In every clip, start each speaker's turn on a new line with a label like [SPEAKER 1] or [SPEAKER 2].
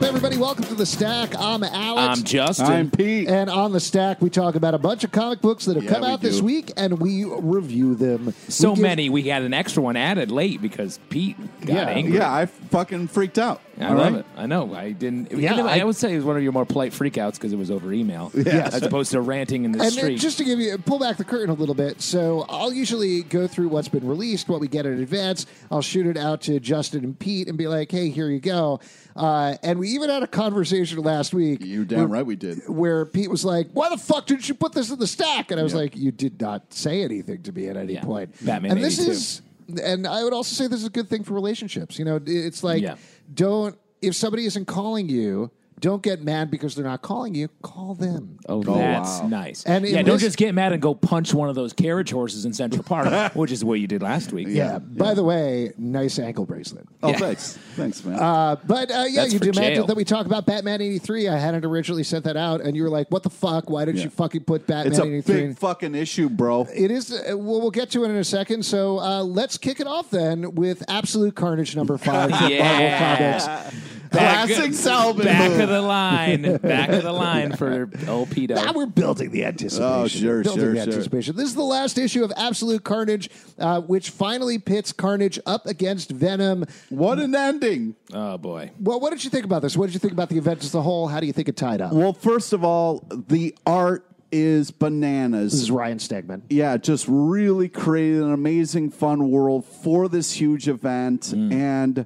[SPEAKER 1] Up, everybody? Welcome to the Stack. I'm Alex.
[SPEAKER 2] I'm Justin.
[SPEAKER 3] I'm Pete.
[SPEAKER 1] And on the stack, we talk about a bunch of comic books that have
[SPEAKER 3] Yeah,
[SPEAKER 1] come
[SPEAKER 3] we
[SPEAKER 1] out this
[SPEAKER 3] do.
[SPEAKER 1] week, and we review them.
[SPEAKER 2] so
[SPEAKER 1] We give-
[SPEAKER 2] many. We had an extra one added late because Pete got
[SPEAKER 1] Yeah.
[SPEAKER 2] angry.
[SPEAKER 3] Yeah, I fucking freaked out.
[SPEAKER 2] I
[SPEAKER 3] All
[SPEAKER 2] love
[SPEAKER 3] right?
[SPEAKER 2] it. I know. I didn't.
[SPEAKER 1] Yeah,
[SPEAKER 2] you know, I,
[SPEAKER 1] I-
[SPEAKER 2] would say it was one of your more polite freakouts because it was over email,
[SPEAKER 1] Yes.
[SPEAKER 2] as opposed to ranting in the
[SPEAKER 1] And then
[SPEAKER 2] street.
[SPEAKER 1] just to give you pull back the curtain a little bit, so I'll usually go through what's been released, what we get in advance. I'll shoot it out to Justin and Pete and be like, "Hey, here you go." Uh, and we even had a conversation last week.
[SPEAKER 3] You damn right we did.
[SPEAKER 1] Where Pete was like, "Why the fuck didn't you put this in the stack?" And I was like, "You did not say anything to me at any
[SPEAKER 2] Yeah.
[SPEAKER 1] point."
[SPEAKER 2] Batman
[SPEAKER 1] And this
[SPEAKER 2] 82.
[SPEAKER 1] is, and I would also say this is a good thing for relationships. You know, it's like
[SPEAKER 2] Yeah.
[SPEAKER 1] don't if somebody isn't calling you, don't get mad because they're not calling you. Call them.
[SPEAKER 2] Oh,
[SPEAKER 3] Oh,
[SPEAKER 2] that's
[SPEAKER 3] wow.
[SPEAKER 2] nice.
[SPEAKER 1] And
[SPEAKER 2] yeah, don't
[SPEAKER 1] this-
[SPEAKER 2] just get mad and go punch one of those carriage horses in Central Park, which is what you did last week.
[SPEAKER 1] Yeah. By the way, nice ankle bracelet.
[SPEAKER 3] Oh,
[SPEAKER 2] Yeah.
[SPEAKER 3] thanks. Thanks, man.
[SPEAKER 1] Uh, but uh, yeah,
[SPEAKER 2] That's
[SPEAKER 1] you
[SPEAKER 2] for
[SPEAKER 1] demanded
[SPEAKER 2] jail.
[SPEAKER 1] that we talk about Batman '83. I hadn't originally sent that out, and you were like, "What the fuck? Why didn't
[SPEAKER 3] Yeah.
[SPEAKER 1] you fucking put Batman
[SPEAKER 3] it's a
[SPEAKER 1] '83?"
[SPEAKER 3] big fucking issue, bro.
[SPEAKER 1] It is. Uh, well, we'll get to it in a second. So uh, let's kick it off then with Absolute Carnage number five from
[SPEAKER 2] Yeah.
[SPEAKER 1] Marvel Comics.
[SPEAKER 3] Classic Salvin
[SPEAKER 2] Back
[SPEAKER 3] move.
[SPEAKER 2] of the line. Back of the line for old Peter.
[SPEAKER 1] Now we're building the anticipation.
[SPEAKER 3] Oh, sure,
[SPEAKER 1] building
[SPEAKER 3] sure,
[SPEAKER 1] the
[SPEAKER 3] sure.
[SPEAKER 1] anticipation. This is the last issue of Absolute Carnage, uh, which finally pits Carnage up against Venom.
[SPEAKER 3] What an ending.
[SPEAKER 2] Oh, boy.
[SPEAKER 1] Well, what did you think about this? What did you think about the event as a whole? How do you think it tied up?
[SPEAKER 3] Well, first of all, the art is bananas.
[SPEAKER 1] This is Ryan Stegman.
[SPEAKER 3] yeah, just really created an amazing, fun world for this huge event. And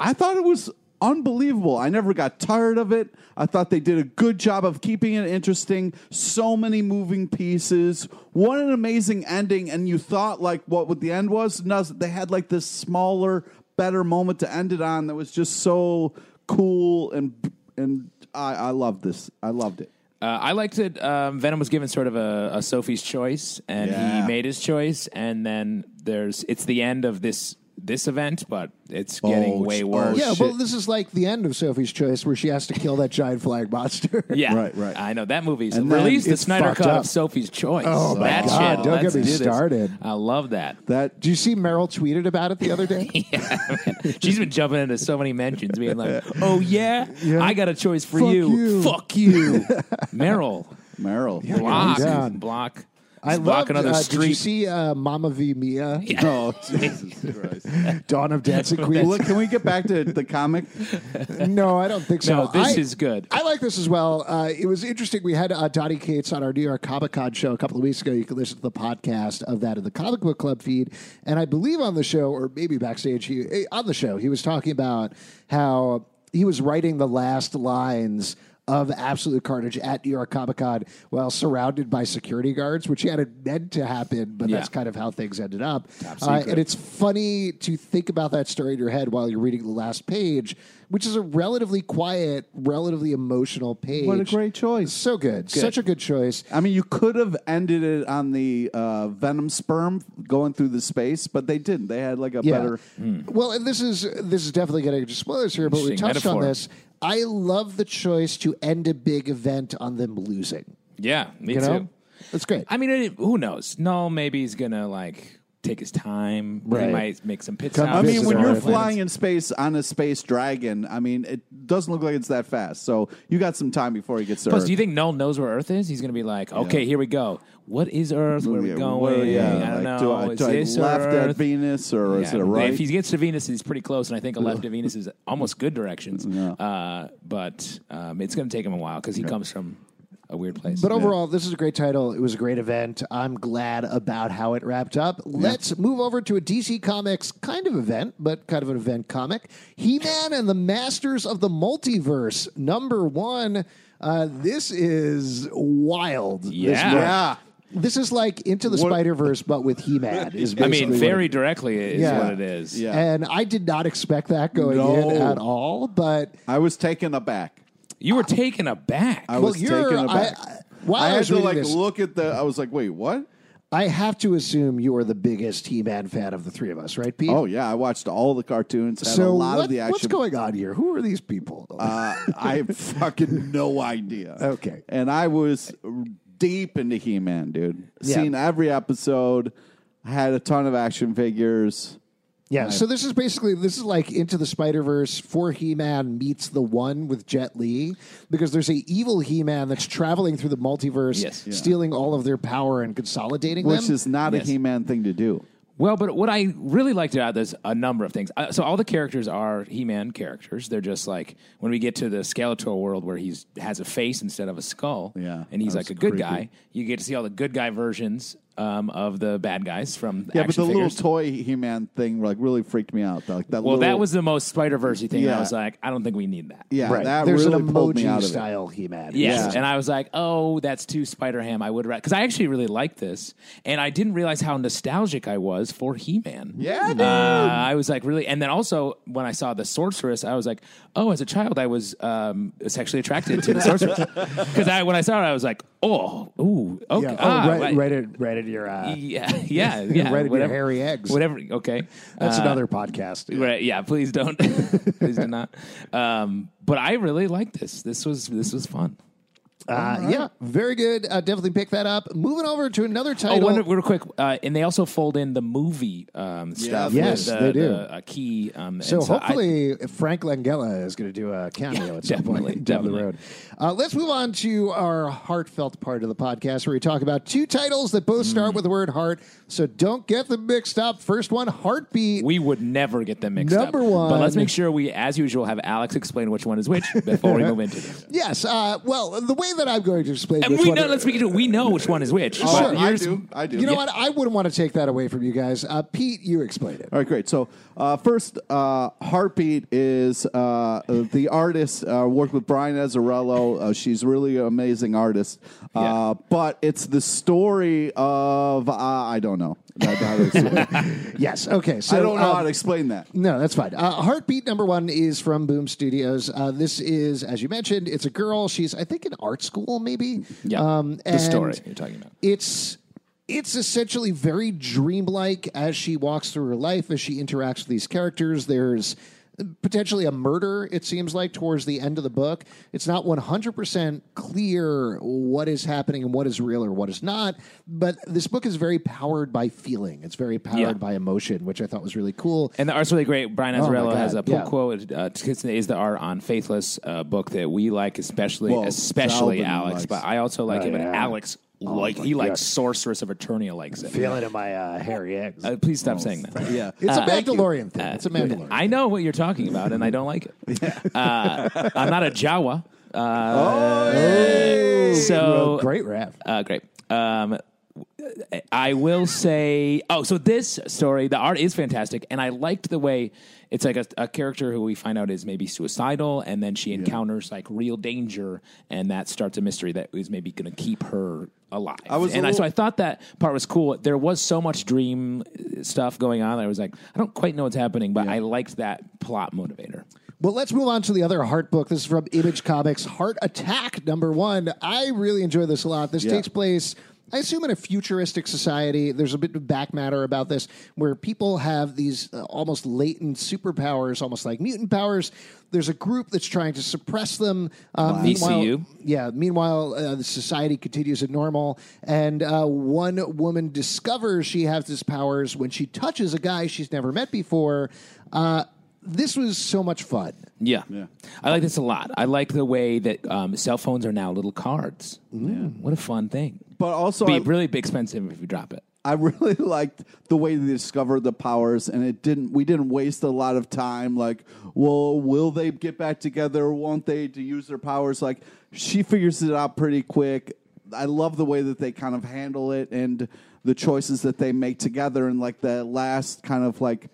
[SPEAKER 3] I thought it was unbelievable. I never got tired of it. I thought they did a good job of keeping it interesting. So many moving pieces. What an amazing ending. And you thought, like, what would the end was? No, they had like this smaller, better moment to end it on that was just so cool. And, and I, I loved this. I loved it.
[SPEAKER 2] Uh, I liked it. Um, Venom was given sort of a, a Sophie's choice, and
[SPEAKER 3] Yeah.
[SPEAKER 2] he made his choice. And then there's it's the end of this this event, but it's oh, getting
[SPEAKER 3] Oh,
[SPEAKER 2] way
[SPEAKER 3] sh- oh,
[SPEAKER 2] worse.
[SPEAKER 1] Yeah,
[SPEAKER 3] shit.
[SPEAKER 1] well, this is like the end of Sophie's Choice, where she has to kill that giant flying monster.
[SPEAKER 2] Yeah,
[SPEAKER 3] Right, right.
[SPEAKER 2] I know that movie's
[SPEAKER 3] And then
[SPEAKER 2] released the
[SPEAKER 3] it's
[SPEAKER 2] Snyder
[SPEAKER 1] fucked
[SPEAKER 2] cut
[SPEAKER 1] up.
[SPEAKER 2] of Sophie's Choice.
[SPEAKER 1] Oh, my
[SPEAKER 2] that
[SPEAKER 1] God,
[SPEAKER 2] shit.
[SPEAKER 1] don't get me
[SPEAKER 2] do this.
[SPEAKER 1] started.
[SPEAKER 2] I love that.
[SPEAKER 3] That
[SPEAKER 1] Do you see Meryl tweeted about it the other day?
[SPEAKER 2] Yeah, She's been jumping into so many mentions, being like, "Oh yeah,
[SPEAKER 1] Yeah.
[SPEAKER 2] I got a choice for
[SPEAKER 1] Fuck
[SPEAKER 2] you.
[SPEAKER 1] you."
[SPEAKER 2] Fuck you, Meryl."
[SPEAKER 3] Meryl.
[SPEAKER 2] Block,
[SPEAKER 1] down.
[SPEAKER 2] block.
[SPEAKER 1] I
[SPEAKER 2] block
[SPEAKER 1] loved.
[SPEAKER 2] another
[SPEAKER 1] Uh, did you see uh, Mama v Mia,
[SPEAKER 3] Oh, Jesus Christ.
[SPEAKER 1] Dawn of Dancing Queens?
[SPEAKER 3] Look, can we get back to the comic?
[SPEAKER 1] no, I don't think so.
[SPEAKER 2] No, this
[SPEAKER 1] I-
[SPEAKER 2] is good.
[SPEAKER 1] I like this as well. Uh, it was interesting. We had uh, Donny Cates on our New York Comic Con show a couple of weeks ago. You can listen to the podcast of that in the Comic Book Club feed. And I believe on the show, or maybe backstage, he, eh, on the show, he was talking about how he was writing the last lines of Absolute Carnage at New York Comic Con while surrounded by security guards, which he hadn't meant to happen, but
[SPEAKER 2] Yeah.
[SPEAKER 1] that's kind of how things ended up. Uh, and it's funny to think about that story in your head while you're reading the last page, which is a relatively quiet, relatively emotional page.
[SPEAKER 3] What a great choice.
[SPEAKER 1] So good. Such a good choice.
[SPEAKER 3] I mean, you could have ended it on the uh, Venom sperm going through the space, but they didn't. They had like a
[SPEAKER 1] Yeah.
[SPEAKER 3] better.
[SPEAKER 1] Well, and this is this is definitely getting into spoilers here, but we touched on this. I love the choice to end a big event on them losing.
[SPEAKER 2] Yeah, me
[SPEAKER 1] You
[SPEAKER 2] too.
[SPEAKER 1] know, that's great.
[SPEAKER 2] I mean, it, who knows? No, maybe he's gonna like take his time.
[SPEAKER 1] Right.
[SPEAKER 2] He might make some pit stops.
[SPEAKER 3] I mean, when you're
[SPEAKER 1] planets.
[SPEAKER 3] flying in space on a space dragon, I mean, it doesn't look like it's that fast. So you got some time before he gets to
[SPEAKER 2] Plus,
[SPEAKER 3] Earth.
[SPEAKER 2] do you think Knull knows where Earth is? He's going to be like, okay, here we go. What is Earth? Where are we
[SPEAKER 3] Yeah,
[SPEAKER 2] going?
[SPEAKER 3] where- yeah,
[SPEAKER 2] I don't
[SPEAKER 3] like,
[SPEAKER 2] know.
[SPEAKER 3] Do I,
[SPEAKER 2] is
[SPEAKER 3] do I left
[SPEAKER 2] Earth?
[SPEAKER 3] at Venus or is it a right?
[SPEAKER 2] If he gets to Venus, he's pretty close, and I think a left to Venus is almost good directions. Uh, but um, it's going to take him a while because he comes from a weird place.
[SPEAKER 1] But overall, this is a great title. It was a great event. I'm glad about how it wrapped up. Let's move over to a DC Comics kind of event, but kind of an event comic. He Man and the Masters of the Multiverse, number one. Uh, this is wild. This
[SPEAKER 2] Yeah.
[SPEAKER 1] book.
[SPEAKER 3] yeah.
[SPEAKER 1] This is like Into the Spider Verse, but with He Man.
[SPEAKER 2] I mean, very
[SPEAKER 1] it-
[SPEAKER 2] directly is
[SPEAKER 1] Yeah.
[SPEAKER 2] what it is.
[SPEAKER 3] Yeah.
[SPEAKER 1] And I did not expect that going
[SPEAKER 3] No.
[SPEAKER 1] in at all. But
[SPEAKER 3] I was taken aback.
[SPEAKER 2] You were taken aback.
[SPEAKER 3] I was
[SPEAKER 1] you're.
[SPEAKER 3] taken
[SPEAKER 1] I,
[SPEAKER 3] aback.
[SPEAKER 1] I, while
[SPEAKER 3] I
[SPEAKER 1] I,
[SPEAKER 3] had
[SPEAKER 1] was
[SPEAKER 3] to
[SPEAKER 1] reading
[SPEAKER 3] like
[SPEAKER 1] this,
[SPEAKER 3] look at the. I was like, wait, what?
[SPEAKER 1] I have to assume you are the biggest He-Man fan of the three of us, right, Pete?
[SPEAKER 3] Oh yeah, I watched all the cartoons. Had
[SPEAKER 1] so
[SPEAKER 3] a lot
[SPEAKER 1] what-
[SPEAKER 3] of the action.
[SPEAKER 1] what's going on here? Who are these people?
[SPEAKER 3] Uh, I have fucking no idea.
[SPEAKER 1] Okay.
[SPEAKER 3] And I was deep into He Man, dude.
[SPEAKER 1] Yeah.
[SPEAKER 3] Seen every episode. Had a ton of action figures.
[SPEAKER 1] Yeah. So this is basically this is like Into the Spider Verse for He-Man meets the One with Jet Li because there's a evil He-Man that's traveling through the multiverse,
[SPEAKER 2] Yes. Yeah.
[SPEAKER 1] stealing all of their power and consolidating
[SPEAKER 3] Which
[SPEAKER 1] them.
[SPEAKER 3] is not
[SPEAKER 2] Yes.
[SPEAKER 3] a He Man thing to do.
[SPEAKER 2] Well, but what I really liked about this, is a number of things. Uh, so all the characters are He-Man characters. They're just like when we get to the Skeletor world where he's has a face instead of a skull.
[SPEAKER 3] Yeah,
[SPEAKER 2] and he's like a
[SPEAKER 3] was
[SPEAKER 2] good guy. You get to see all the good guy versions um, of the bad guys from
[SPEAKER 3] Yeah, but the
[SPEAKER 2] figures.
[SPEAKER 3] little toy He Man thing like really freaked me out. Like that.
[SPEAKER 2] well,
[SPEAKER 3] little,
[SPEAKER 2] that was the most Spider Verse thing.
[SPEAKER 3] Yeah.
[SPEAKER 2] I was like, I don't think we need that.
[SPEAKER 3] yeah.
[SPEAKER 1] right.
[SPEAKER 3] That
[SPEAKER 1] there's
[SPEAKER 3] really
[SPEAKER 1] an
[SPEAKER 3] pulled me out
[SPEAKER 1] emoji
[SPEAKER 3] of it.
[SPEAKER 1] style He-Man.
[SPEAKER 2] Yes.
[SPEAKER 3] Yeah.
[SPEAKER 2] And I was like, oh, that's too Spider Ham. I would because I actually really like this, and I didn't realize how nostalgic I was for He Man.
[SPEAKER 3] Yeah, dude.
[SPEAKER 2] Uh, I was like really, and then also when I saw the sorceress, I was like, oh, as a child, I was um, sexually attracted to the sorceress because I when I saw it, I was like, oh, ooh, okay,
[SPEAKER 1] Yeah. Oh,
[SPEAKER 2] ah,
[SPEAKER 1] right,
[SPEAKER 2] right,
[SPEAKER 1] right, at, right at your. Uh,
[SPEAKER 2] yeah, yeah, yeah,
[SPEAKER 1] Right
[SPEAKER 2] whatever,
[SPEAKER 1] hairy eggs.
[SPEAKER 2] whatever. Okay,
[SPEAKER 1] that's
[SPEAKER 2] Uh,
[SPEAKER 1] another podcast.
[SPEAKER 2] Right? Yeah. Please don't. please do not. Um, but I really like this. This was this was fun.
[SPEAKER 1] Uh, Yeah, very good. Uh, definitely pick that up. Moving over to another
[SPEAKER 2] Oh,
[SPEAKER 1] title.
[SPEAKER 2] one, real quick, uh, and they also fold in the movie um, stuff.
[SPEAKER 1] Yes,
[SPEAKER 2] the,
[SPEAKER 1] they do.
[SPEAKER 2] The, uh, key. Um,
[SPEAKER 1] So
[SPEAKER 2] and I-
[SPEAKER 1] hopefully Frank Langella is going to do a cameo at some
[SPEAKER 2] definitely,
[SPEAKER 1] point down the road. Uh, let's move on to our heartfelt part of the podcast where we talk about two titles that both
[SPEAKER 2] Mm.
[SPEAKER 1] start with the word heart. So don't get them mixed up. First one, Heartbeat.
[SPEAKER 2] we would never get them mixed
[SPEAKER 1] Number
[SPEAKER 2] up.
[SPEAKER 1] Number one.
[SPEAKER 2] But let's make sure we, as usual, have Alex explain which one is which before we move into this.
[SPEAKER 1] yes. Uh, well, the way that I'm going to explain
[SPEAKER 2] And
[SPEAKER 1] which
[SPEAKER 2] we
[SPEAKER 1] one
[SPEAKER 2] know. Let's begin. We know which one is which.
[SPEAKER 3] Oh,
[SPEAKER 2] but
[SPEAKER 3] I do. I do.
[SPEAKER 1] You know
[SPEAKER 2] Yeah.
[SPEAKER 1] what? I wouldn't want to take that away from you guys. Uh, Pete, you explain it.
[SPEAKER 3] All right, great. So uh, first, uh, Heartbeat is uh, the artist. Uh, worked with Brian Azzarello. Uh, she's really an amazing artist. Uh,
[SPEAKER 2] Yeah.
[SPEAKER 3] But it's the story of uh, I don't know. How to explain-
[SPEAKER 1] Yes. Okay. So
[SPEAKER 3] I don't know
[SPEAKER 1] um,
[SPEAKER 3] how to explain that.
[SPEAKER 1] No, that's fine. Uh, Heartbeat number one is from Boom Studios. Uh, this is, as you mentioned, it's a girl. She's, I think, an art school, maybe.
[SPEAKER 2] Yeah.
[SPEAKER 1] Um,
[SPEAKER 2] the story you're talking about.
[SPEAKER 1] It's it's essentially very dreamlike as she walks through her life, as she interacts with these characters. There's potentially a murder, it seems like, towards the end of the book. It's not 100% clear what is happening and what is real or what is not, but this book is very powered by feeling. It's very powered
[SPEAKER 2] Yeah.
[SPEAKER 1] by emotion, which I thought was really cool.
[SPEAKER 2] And the art's really great. Brian
[SPEAKER 1] Oh,
[SPEAKER 2] Azzarello has a pull
[SPEAKER 1] yeah.
[SPEAKER 2] quote. Uh, is the art on Faithless uh, book that we like, especially
[SPEAKER 3] Well,
[SPEAKER 2] especially Alex.
[SPEAKER 3] likes.
[SPEAKER 2] But I also like
[SPEAKER 1] Oh,
[SPEAKER 2] him, and
[SPEAKER 1] yeah.
[SPEAKER 2] Alex like he likes Sorceress of Eternia likes it.
[SPEAKER 1] Feel it in my uh, hairy eggs.
[SPEAKER 2] Uh, please stop saying that.
[SPEAKER 3] Yeah,
[SPEAKER 1] it's a
[SPEAKER 3] Thank.
[SPEAKER 1] Mandalorian thing. it's a Mandalorian.
[SPEAKER 2] I know what you're talking about, and I don't like it. Uh, I'm not a Jawa.
[SPEAKER 1] Oh,
[SPEAKER 2] so
[SPEAKER 1] great rap.
[SPEAKER 2] Uh, great. Um, I will say, oh, so this story, the art is fantastic, and I liked the way it's like a, a character who we find out is maybe suicidal, and then she encounters like real danger, and that starts a mystery that is maybe going to keep her alive.
[SPEAKER 3] I was a
[SPEAKER 2] and I, so
[SPEAKER 3] little-
[SPEAKER 2] I thought that part was cool. There was so much dream uh, stuff going on. I was like, I don't quite know what's happening, but I liked that plot motivator.
[SPEAKER 1] Well, let's move on to the other Heart book. This is from Image Comics, Heart Attack number one. I really enjoy this a lot. This
[SPEAKER 3] Yeah.
[SPEAKER 1] takes place I assume in a futuristic society, there's a bit of back matter about this, where people have these uh, almost latent superpowers, almost like mutant powers. There's a group that's trying to suppress them. Um, meanwhile,
[SPEAKER 2] VCU?
[SPEAKER 1] yeah. Meanwhile, uh, the society continues as normal, and uh, one woman discovers she has these powers when she touches a guy she's never met before. Uh, this was so much fun.
[SPEAKER 2] Yeah. yeah. I like this a lot. I like the way that um, cell phones are now little cards. Yeah, What a fun thing.
[SPEAKER 3] But also,
[SPEAKER 2] Be
[SPEAKER 3] I,
[SPEAKER 2] really expensive if you drop it.
[SPEAKER 3] I really liked the way they discovered the powers, and it didn't. We didn't waste a lot of time. Like, well, will they get back together? Won't they to use their powers? Like, she figures it out pretty quick. I love the way that they kind of handle it and the choices that they make together. And like the last kind of like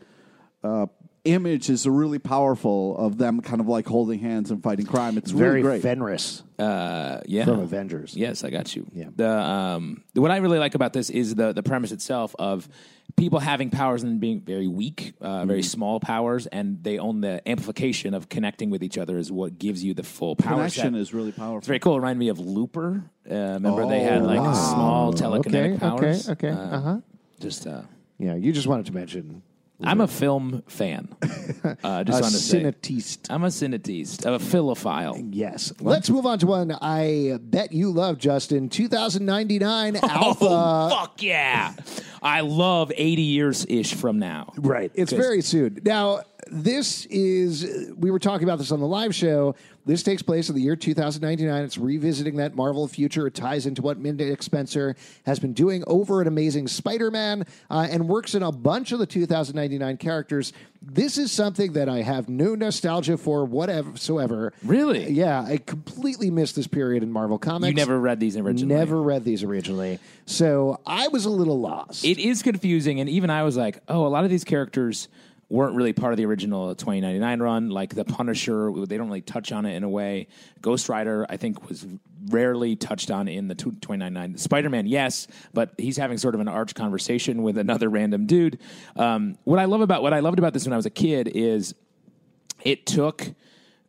[SPEAKER 3] uh, image is really powerful of them kind of like holding hands and fighting crime. It's
[SPEAKER 1] Very
[SPEAKER 3] really great.
[SPEAKER 1] Fenris
[SPEAKER 2] Uh, yeah.
[SPEAKER 1] from Avengers.
[SPEAKER 2] Yes, I got you.
[SPEAKER 1] Yeah.
[SPEAKER 2] The um, what I really like about this is the the premise itself of people having powers and being very weak, uh, very
[SPEAKER 3] Mm-hmm.
[SPEAKER 2] small powers, and they own the amplification of connecting with each other is what gives you the full power.
[SPEAKER 3] Connection
[SPEAKER 2] set.
[SPEAKER 3] is really powerful.
[SPEAKER 2] It's very cool. It reminded me of Looper. Uh, remember they had like
[SPEAKER 3] Oh,
[SPEAKER 2] small telekinetic
[SPEAKER 1] Okay,
[SPEAKER 2] powers.
[SPEAKER 1] okay, okay,
[SPEAKER 2] Uh,
[SPEAKER 1] uh-huh.
[SPEAKER 2] Just uh,
[SPEAKER 1] Yeah, you just wanted to mention
[SPEAKER 2] I'm a film fan. Uh, just
[SPEAKER 1] a
[SPEAKER 2] say. I'm a cinetiste, a philophile.
[SPEAKER 1] Yes. Let's move on to one I bet you love, Justin. 2099
[SPEAKER 2] Oh,
[SPEAKER 1] Alpha.
[SPEAKER 2] fuck yeah. I love 80 years ish from now.
[SPEAKER 1] Right. It's very soon. Now, this is, we were talking about this on the live show. This takes place in the year 2099. It's revisiting that Marvel future. It ties into what Mindy Spencer has been doing over at Amazing Spider Man uh, and works in a bunch of the 2099 characters. This is something that I have no nostalgia for whatsoever.
[SPEAKER 2] Really?
[SPEAKER 1] Yeah. I completely missed this period in Marvel Comics.
[SPEAKER 2] You never read these originally?
[SPEAKER 1] Never read these originally. So I was a little lost.
[SPEAKER 2] It is confusing, and even I was like, oh, a lot of these characters weren't really part of the original 2099 run. Like the Punisher, they don't really touch on it in a way. Ghost Rider, I think, was rarely touched on in the 2099. Spider Man, yes, but he's having sort of an arch conversation with another random dude. Um, what I love about what I loved about this when I was a kid is it took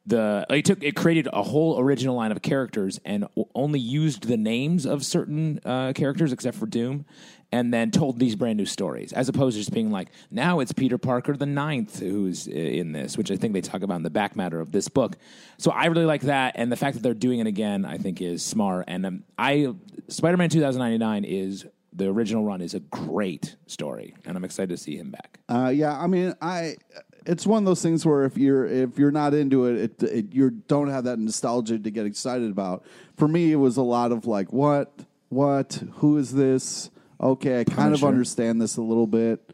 [SPEAKER 2] the it took it created a whole original line of characters and only used the names of certain uh, characters except for Doom, and then told these brand new stories as opposed to just being like now it's Peter Parker the ninth who's in this, which I think they talk about in the back matter of this book. So I really like that, and the fact that they're doing it again, I think, is smart. And um, I Spider Man 2099 is. The original run is a great story, and I'm excited to see him back.
[SPEAKER 3] Uh, yeah, I mean, I it's one of those things where if you're if you're not into it, it, it you don't have that nostalgia to get excited about. For me, it was a lot of like, what, what, who is this? Okay, I kind of understand this a little bit.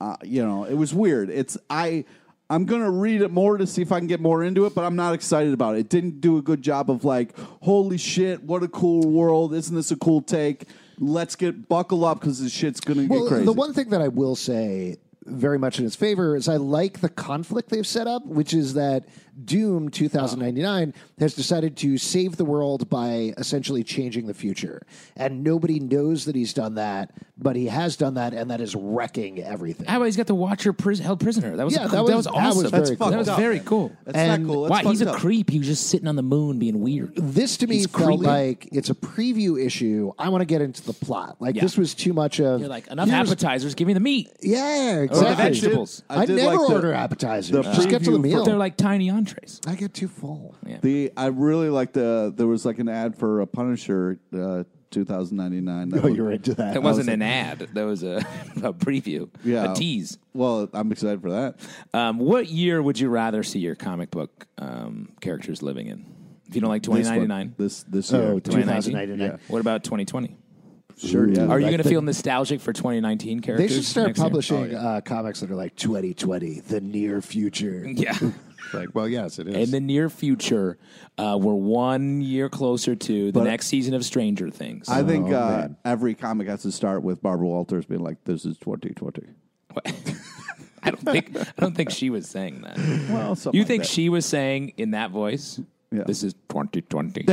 [SPEAKER 3] Uh, you know, it was weird. It's I. I'm gonna read it more to see if I can get more into it, but I'm not excited about it. It didn't do a good job of like, holy shit, what a cool world! Isn't this a cool take? Let's get buckle up because this shit's gonna
[SPEAKER 1] Well,
[SPEAKER 3] get crazy.
[SPEAKER 1] the one thing that I will say very much in its favor is I like the conflict they've set up, which is that Doom 2099 has decided to save the world by essentially changing the future. And nobody knows that he's done that, but he has done that, and that is wrecking everything.
[SPEAKER 2] How about he's got the Watcher pris- held prisoner? That was
[SPEAKER 1] Yeah,
[SPEAKER 2] a
[SPEAKER 1] that was-
[SPEAKER 2] that was
[SPEAKER 1] that was
[SPEAKER 2] awesome.
[SPEAKER 1] very
[SPEAKER 3] That's
[SPEAKER 1] cool.
[SPEAKER 2] That was very cool.
[SPEAKER 3] That's
[SPEAKER 1] And
[SPEAKER 3] not cool. That's
[SPEAKER 2] Why? He's a creep. He was just sitting on the moon being weird.
[SPEAKER 1] this to me
[SPEAKER 2] He's
[SPEAKER 1] felt
[SPEAKER 2] creepy.
[SPEAKER 1] like it's a preview issue. I want to get into the plot. Like
[SPEAKER 2] Yeah.
[SPEAKER 1] this was too much of
[SPEAKER 2] You're like enough appetizers. Give me the meat.
[SPEAKER 1] Yeah,
[SPEAKER 2] Or the vegetables.
[SPEAKER 1] I,
[SPEAKER 3] I did
[SPEAKER 1] never
[SPEAKER 3] like the-
[SPEAKER 1] order appetizers.
[SPEAKER 3] the
[SPEAKER 1] Just get to the
[SPEAKER 3] preview for-
[SPEAKER 1] meal.
[SPEAKER 2] They're like tiny entrees.
[SPEAKER 1] I get too full.
[SPEAKER 2] Yeah.
[SPEAKER 3] The I really like the there was like an ad for a Punisher uh, 2099. That
[SPEAKER 1] Oh, you're into that.
[SPEAKER 2] That wasn't an ad. That was a, a preview.
[SPEAKER 3] Yeah.
[SPEAKER 2] A tease.
[SPEAKER 3] Well, I'm excited for that.
[SPEAKER 2] Um, what year would you rather see your comic book um, characters living in? If you don't like
[SPEAKER 3] This one.
[SPEAKER 2] 2099,
[SPEAKER 3] This this
[SPEAKER 1] Oh,
[SPEAKER 3] year.
[SPEAKER 1] 2099.
[SPEAKER 3] Yeah.
[SPEAKER 2] what about 2020?
[SPEAKER 3] Sure. Yeah.
[SPEAKER 2] Are you going to feel nostalgic for 2019 characters?
[SPEAKER 1] They should start
[SPEAKER 2] next year?
[SPEAKER 1] publishing uh, comics that are like 2020, the near future.
[SPEAKER 2] Yeah.
[SPEAKER 1] like, well, yes, it is.
[SPEAKER 2] In the near future, uh, we're one year closer to the
[SPEAKER 3] But-
[SPEAKER 2] next season of Stranger Things.
[SPEAKER 3] I think
[SPEAKER 1] Oh,
[SPEAKER 3] uh, every comic has to start with Barbara Walters being like, "This is 2020."
[SPEAKER 2] I don't think I don't think she was saying that.
[SPEAKER 3] Well, something
[SPEAKER 2] You
[SPEAKER 3] like
[SPEAKER 2] think
[SPEAKER 3] that.
[SPEAKER 2] she was saying in that voice?
[SPEAKER 3] Yeah.
[SPEAKER 2] This is 2020.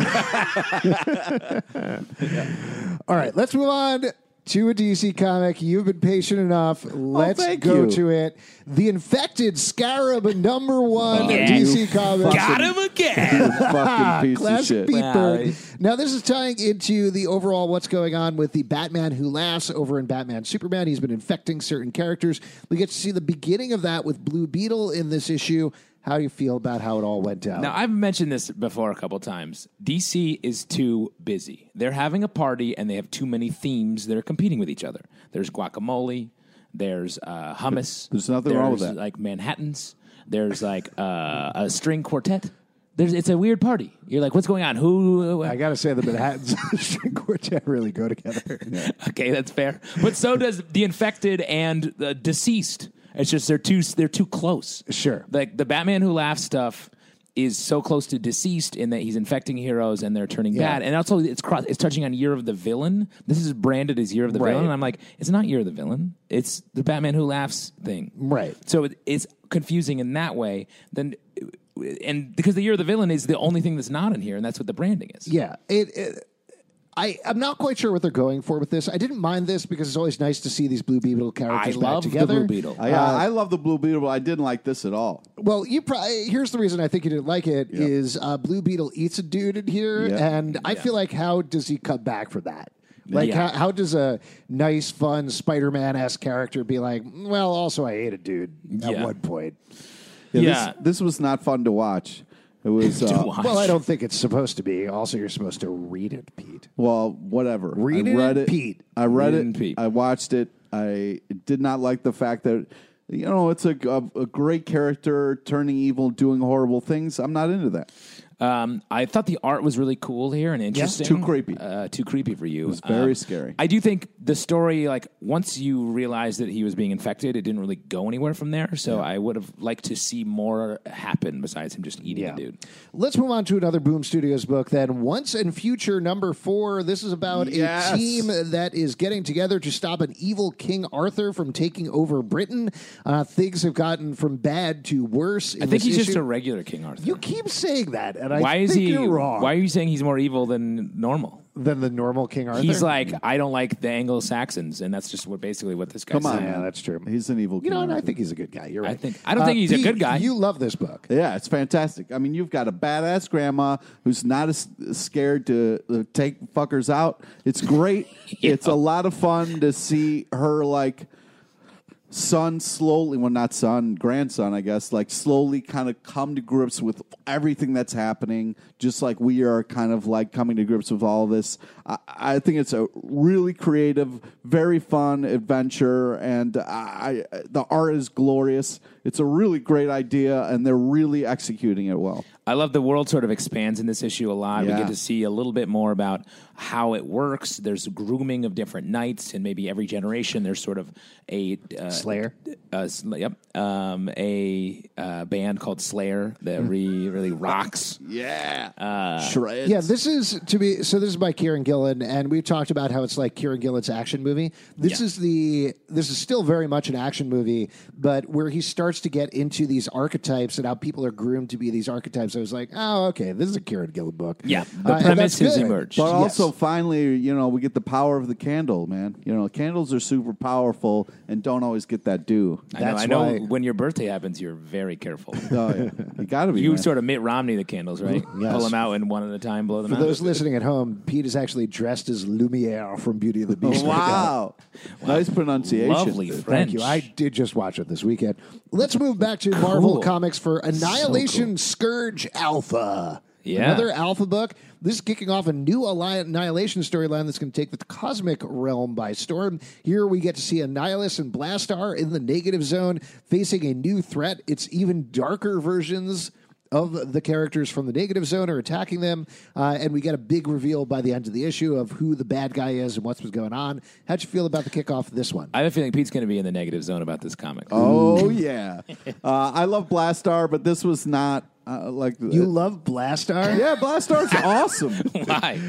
[SPEAKER 1] All right, let's move on to a DC comic. You've been patient enough. Oh, let's
[SPEAKER 3] thank
[SPEAKER 1] go
[SPEAKER 3] you.
[SPEAKER 1] to it. The Infected Scarab, number one oh,
[SPEAKER 4] Yeah.
[SPEAKER 1] DC comic.
[SPEAKER 4] Got him again.
[SPEAKER 3] Fucking piece of
[SPEAKER 1] Classic
[SPEAKER 3] shit.
[SPEAKER 1] Pete
[SPEAKER 2] Wow.
[SPEAKER 1] Now, this is tying into the overall what's going on with the Batman Who Laughs over in Batman Superman. He's been infecting certain characters. We get to see the beginning of that with Blue Beetle in this issue. How do you feel about how it all went down?
[SPEAKER 2] Now, I've mentioned this before a couple times. DC is too busy. They're having a party and they have too many themes that are competing with each other. There's guacamole, there's uh, hummus.
[SPEAKER 3] There's nothing wrong with that.
[SPEAKER 2] Like Manhattans. There's like uh, a string quartet. There's, it's a weird party. You're like, what's going on? Who?
[SPEAKER 1] I got to say, the Manhattan's string quartet really go together.
[SPEAKER 2] Okay, that's fair. But so does the infected and the deceased. It's just they're too they're too close.
[SPEAKER 1] Sure.
[SPEAKER 2] Like the Batman Who Laughs stuff is so close to deceased in that he's infecting heroes and they're turning
[SPEAKER 1] Yeah.
[SPEAKER 2] bad. And also it's cross, it's touching on Year of the Villain. This is branded as Year of the
[SPEAKER 1] Right.
[SPEAKER 2] Villain. And I'm like, it's not Year of the Villain. It's the Batman Who Laughs thing.
[SPEAKER 1] Right.
[SPEAKER 2] So it, it's confusing in that way. Then and because the Year of the Villain is the only thing that's not in here, and that's what the branding is.
[SPEAKER 1] Yeah, it. it I, I'm not quite sure what they're going for with this. I didn't mind this because it's always nice to see these Blue Beetle characters
[SPEAKER 2] I
[SPEAKER 1] back
[SPEAKER 2] love the. Blue Beetle.
[SPEAKER 3] I, uh, I love the Blue Beetle, but I didn't like this at all.
[SPEAKER 1] Well, you probably here's the reason I think you didn't like it is uh, Blue Beetle eats a dude in here,
[SPEAKER 3] Yep.
[SPEAKER 1] and I feel like how does he come back for that? Like
[SPEAKER 2] Yeah.
[SPEAKER 1] how, how does a nice, fun Spider-Man esque character be like? Well, also I ate a dude at
[SPEAKER 2] Yeah.
[SPEAKER 1] one point.
[SPEAKER 3] Yeah,
[SPEAKER 2] Yeah.
[SPEAKER 3] This, this was not fun to watch. It was
[SPEAKER 2] To
[SPEAKER 3] uh,
[SPEAKER 2] watch.
[SPEAKER 1] Well, I don't think it's supposed to be. Also, you're supposed to read it, Pete.
[SPEAKER 3] well, whatever.
[SPEAKER 1] Read
[SPEAKER 3] I
[SPEAKER 1] it
[SPEAKER 3] read
[SPEAKER 1] and
[SPEAKER 3] it.
[SPEAKER 1] Pete.
[SPEAKER 3] I read
[SPEAKER 2] Read it
[SPEAKER 3] it.
[SPEAKER 2] and Pete.
[SPEAKER 3] I watched it. I did not like the fact that you know it's a, a, a great character turning evil, doing horrible things. I'm not into that.
[SPEAKER 2] Um, I thought the art was really cool here and interesting.
[SPEAKER 3] Too creepy.
[SPEAKER 2] Uh, too creepy for you. It
[SPEAKER 3] was very scary.
[SPEAKER 2] I do think the story, like once you realized that he was being infected, it didn't really go anywhere from there. So I would have liked to see more happen besides him just eating
[SPEAKER 1] Yeah.
[SPEAKER 2] a dude.
[SPEAKER 1] Let's move on to another Boom Studios book then. Once and Future number four. This is about
[SPEAKER 3] Yes.
[SPEAKER 1] a team that is getting together to stop an evil King Arthur from taking over Britain. Uh, things have gotten from bad to worse. in
[SPEAKER 2] I think
[SPEAKER 1] this
[SPEAKER 2] he's just
[SPEAKER 1] issue.
[SPEAKER 2] a regular King Arthur.
[SPEAKER 1] You keep saying that, and I
[SPEAKER 2] why is
[SPEAKER 1] think
[SPEAKER 2] he?
[SPEAKER 1] you're wrong.
[SPEAKER 2] Why are you saying he's more evil than normal?
[SPEAKER 1] than the normal King Arthur?
[SPEAKER 2] He's like, I don't like the Anglo Saxons, and that's just what basically what this guy's
[SPEAKER 3] Come on,
[SPEAKER 2] saying.
[SPEAKER 1] yeah, that's true.
[SPEAKER 3] He's an evil.
[SPEAKER 1] You know, and I
[SPEAKER 3] Arthur.
[SPEAKER 1] think he's a good guy. You're right.
[SPEAKER 2] I think- I don't think he's a good guy.
[SPEAKER 1] You love this book.
[SPEAKER 3] Yeah, it's fantastic. I mean, you've got a badass grandma who's not as scared to uh, take fuckers out. It's great. It's a lot of fun to see her like son slowly, well, not son, grandson, I guess, like slowly kind of come to grips with everything that's happening, just like we are kind of like coming to grips with all this. I, I think it's a really creative, very fun adventure, and I, I, the art is glorious. It's a really great idea, and they're really executing it well.
[SPEAKER 2] I love the world sort of expands in this issue a lot. We get to see a little bit more about how it works. There's grooming of different knights, and maybe every generation there's sort of a uh,
[SPEAKER 1] Slayer.
[SPEAKER 2] Uh, sl- yep, um, a uh, band called Slayer that re- really rocks.
[SPEAKER 3] Yeah, uh, shreds.
[SPEAKER 1] Yeah, this is to be so. This is by Kieron Gillen, and we've talked about how it's like Kieron Gillen's action movie. This
[SPEAKER 2] Yeah.
[SPEAKER 1] is the this is still very much an action movie, but where he starts to get into these archetypes and how people are groomed to be these archetypes. I was like, oh, okay, this is a Kieron Gillen book.
[SPEAKER 2] Yeah,
[SPEAKER 1] Uh,
[SPEAKER 2] the
[SPEAKER 1] and
[SPEAKER 2] premise
[SPEAKER 1] that's
[SPEAKER 2] has
[SPEAKER 1] good.
[SPEAKER 2] emerged.
[SPEAKER 3] But
[SPEAKER 1] Yes.
[SPEAKER 3] also, finally, you know, we get the power of the candle, man. You know, candles are super powerful and don't always get that due.
[SPEAKER 2] I know.
[SPEAKER 1] That's
[SPEAKER 2] I know.
[SPEAKER 1] why-
[SPEAKER 2] When your birthday happens, you're very careful.
[SPEAKER 3] Oh, yeah. You got to be.
[SPEAKER 2] you
[SPEAKER 3] man.
[SPEAKER 2] sort of Mitt Romney the candles, right?
[SPEAKER 1] Yes.
[SPEAKER 2] Pull them out and one at a time, blow them
[SPEAKER 1] For
[SPEAKER 2] out.
[SPEAKER 1] For those listening at home, Pete is actually dressed as Lumiere from Beauty and the Beast. right now.
[SPEAKER 3] Wow. Nice pronunciation.
[SPEAKER 2] Lovely
[SPEAKER 1] Thank you. I did just watch it this weekend. Let's move back to Marvel
[SPEAKER 2] Cool.
[SPEAKER 1] Comics for Annihilation Scourge Alpha.
[SPEAKER 2] Yeah.
[SPEAKER 1] Another Alpha book. This is kicking off a new Annihilation storyline that's going to take the cosmic realm by storm. Here we get to see Annihilus and Blastar in the negative zone facing a new threat. It's even darker versions of the characters from the negative zone are attacking them, uh, and we get a big reveal by the end of the issue of who the bad guy is and what's going on. How'd you feel about the kickoff of this one?
[SPEAKER 2] I have a feeling Pete's going to be in the negative zone about this comic.
[SPEAKER 3] Oh, yeah. Uh, I love Blastar, but this was not uh, like.
[SPEAKER 1] You love Blastar?
[SPEAKER 3] yeah, Blastar's awesome.
[SPEAKER 2] Why?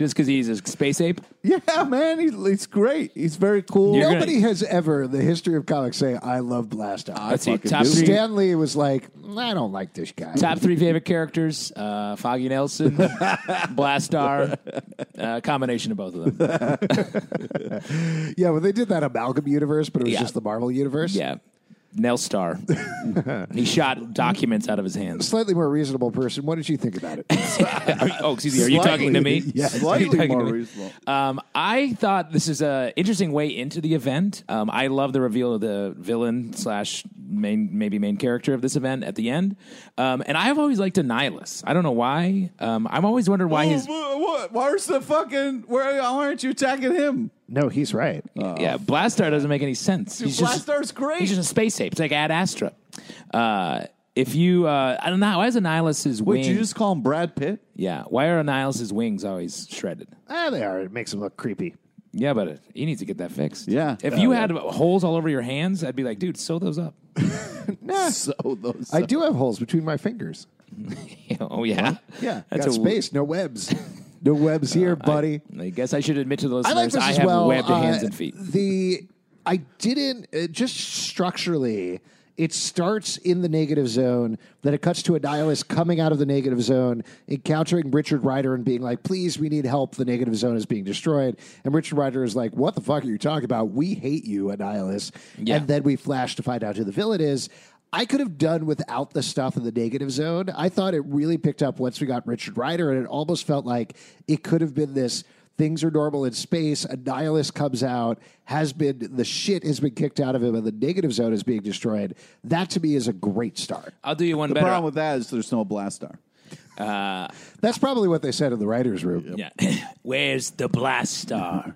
[SPEAKER 2] Just because he's a space ape?
[SPEAKER 3] Yeah, man, he's, he's great. He's very cool.
[SPEAKER 2] You're
[SPEAKER 1] Nobody has ever in the history of comics say I love Blastar.
[SPEAKER 2] Let's see.
[SPEAKER 3] fucking
[SPEAKER 2] Top
[SPEAKER 3] do.
[SPEAKER 2] three,
[SPEAKER 1] Stan Lee was like, I don't like this guy.
[SPEAKER 2] top three favorite characters uh, Foggy Nelson, Blastar, uh, combination of both of them.
[SPEAKER 1] Yeah, when they did that amalgam universe, but it was
[SPEAKER 2] Yeah.
[SPEAKER 1] just the Marvel universe.
[SPEAKER 2] Yeah. Nell Star. he shot documents out of his hands.
[SPEAKER 1] Slightly more reasonable person. What did you think about it?
[SPEAKER 2] Are oh, excuse me. Are you talking to me?
[SPEAKER 1] Yeah,
[SPEAKER 3] Slightly more reasonable.
[SPEAKER 2] Um, I thought this is a interesting way into the event. Um, I love the reveal of the villain slash main maybe main character of this event at the end. Um, and I've always liked Annihilus. I don't know why. Um, I'm always wondered why he's
[SPEAKER 3] Oh, what? Where's the fucking? Where? Why aren't you attacking him?
[SPEAKER 1] No, he's right.
[SPEAKER 2] yeah. Blastar doesn't make any sense.
[SPEAKER 3] Dude,
[SPEAKER 2] he's just
[SPEAKER 3] Blastar's great.
[SPEAKER 2] he's just a space ape. It's like Ad Astra. Uh, if you, uh, I don't know, why is Annihilus's
[SPEAKER 3] Wait,
[SPEAKER 2] wing?
[SPEAKER 3] you just call him Brad Pitt?
[SPEAKER 2] yeah, why are Annihilus's wings always shredded?
[SPEAKER 1] Ah, they are. It makes him look creepy.
[SPEAKER 2] Yeah, but uh, he needs to get that fixed.
[SPEAKER 3] Yeah.
[SPEAKER 2] If you
[SPEAKER 3] yeah.
[SPEAKER 2] had holes all over your hands, I'd be like, dude, sew those up.
[SPEAKER 3] So those.
[SPEAKER 1] I do have holes between my fingers.
[SPEAKER 2] oh yeah,
[SPEAKER 1] Yeah,
[SPEAKER 2] That's
[SPEAKER 1] got
[SPEAKER 2] a-
[SPEAKER 1] space, no webs. No webs here, buddy.
[SPEAKER 2] I guess I should admit to the
[SPEAKER 1] I like
[SPEAKER 2] I,
[SPEAKER 1] as
[SPEAKER 2] have
[SPEAKER 1] well.
[SPEAKER 2] webbed
[SPEAKER 1] Uh,
[SPEAKER 2] hands and feet.
[SPEAKER 1] The I didn't uh, just structurally. It starts in the negative zone, then it cuts to Annihilus coming out of the negative zone, encountering Richard Rider and being like, "Please, we need help. The negative zone is being destroyed." And Richard Rider is like, "What the fuck are you talking about? We hate you, Annihilus."
[SPEAKER 2] Yeah.
[SPEAKER 1] And then we flash to find out who the villain is. I could have done without the stuff in the negative zone. I thought it really picked up once we got Richard Rider, and it almost felt like it could have been this things are normal in space. Annihilus comes out, has been the shit has been kicked out of him, and the negative zone is being destroyed. That to me is a great start.
[SPEAKER 2] I'll do you one
[SPEAKER 3] the
[SPEAKER 2] better.
[SPEAKER 3] problem with that is there's no Blastar.
[SPEAKER 1] That's probably what they said in the writers' room.
[SPEAKER 2] yeah, where's the Blastar?